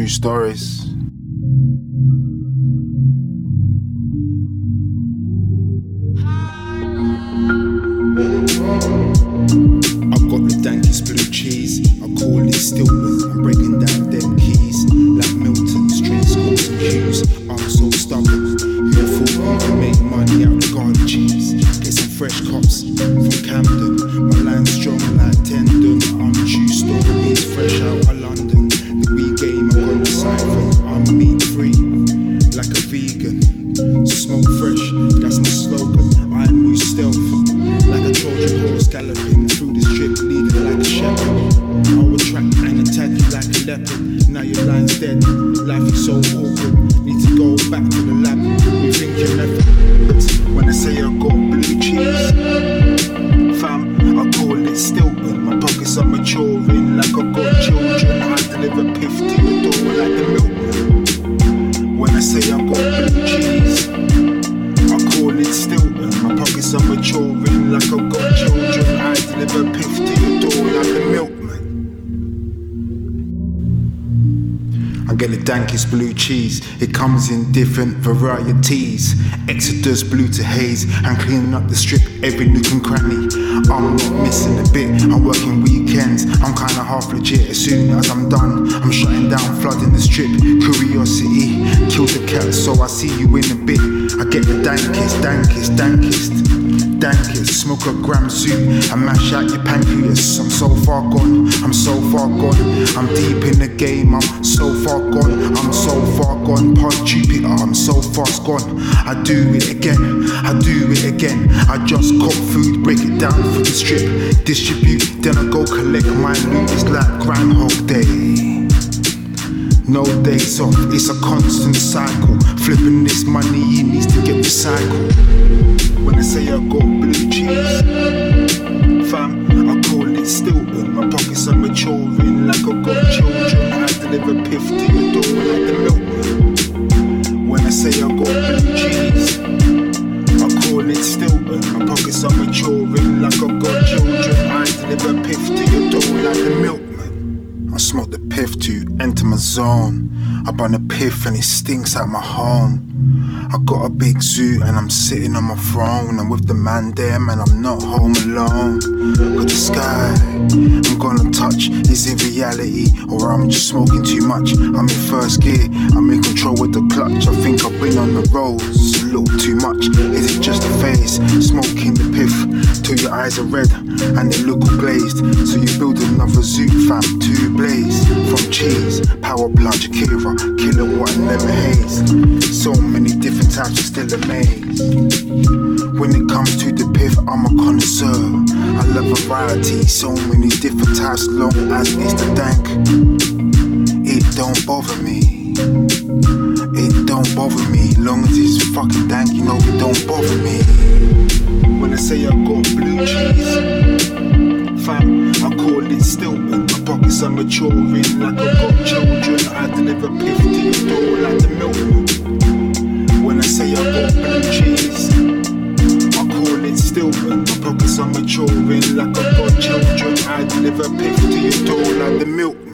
True stories. Horse through the strip, leading like a shepherd. I will track and attack you like a leopard. Now your line's dead, life is so awkward. Need to go back to the dankest blue cheese. It comes in different varieties. Exodus blue to haze. I'm cleaning up the strip every nook and cranny. I'm not missing a bit. I'm working weekends. I'm kinda half legit. As soon as I'm done, I'm shutting down, flooding the strip. Curiosity, kill the cat, so I see you in a bit. I get the dankest, dankest, dankest. Dankest, smoke a gram suit and mash out your pancreas. I'm so far gone, I'm so far gone. I'm deep in the game, I'm so far gone. I'm so far gone, past Jupiter, I'm so fast gone. I do it again, I do it again. I just cop food, break it down for the strip, distribute, then I go collect my loot. It's like Groundhog Day. No days off, it's a constant cycle. Flipping this money, it needs to get recycled. When I deliver piff to your door like the milkman. When I say I got blue cheese, I call it Stilton. My pockets are maturing like I got children. I deliver piff to your door like the milkman. Smoke the piff to enter my zone. I burn the piff and it stinks out my home. I got a big zoo and I'm sitting on my throne. I'm with the man there, man, I'm not home alone. Got the sky, I'm gonna touch. Is it reality or I'm just smoking too much? I'm in first gear, I'm in control with the clutch. I think I've been on the roads a little too much. Is it just a phase? Smoking the piff till your eyes are red and they look glazed. So you build another zoo, fam, to blaze. From cheese, power plant, Shakira, kilowatt, and lemon haze. So many different types, I'm still amazed. When it comes to the piff, I'm a connoisseur. I love variety, so many different types, long as it's the dank. It don't bother me. It don't bother me, long as it's fucking dank, you know it don't bother me. When I say I got blue cheese, fam, I call it Stilton. My pockets are maturing like I got children. I deliver piff to your door like the milkman. When I say I got blue cheese, I call it Stilton. My pockets are maturing like I got children. I deliver piff to your door like the milkman.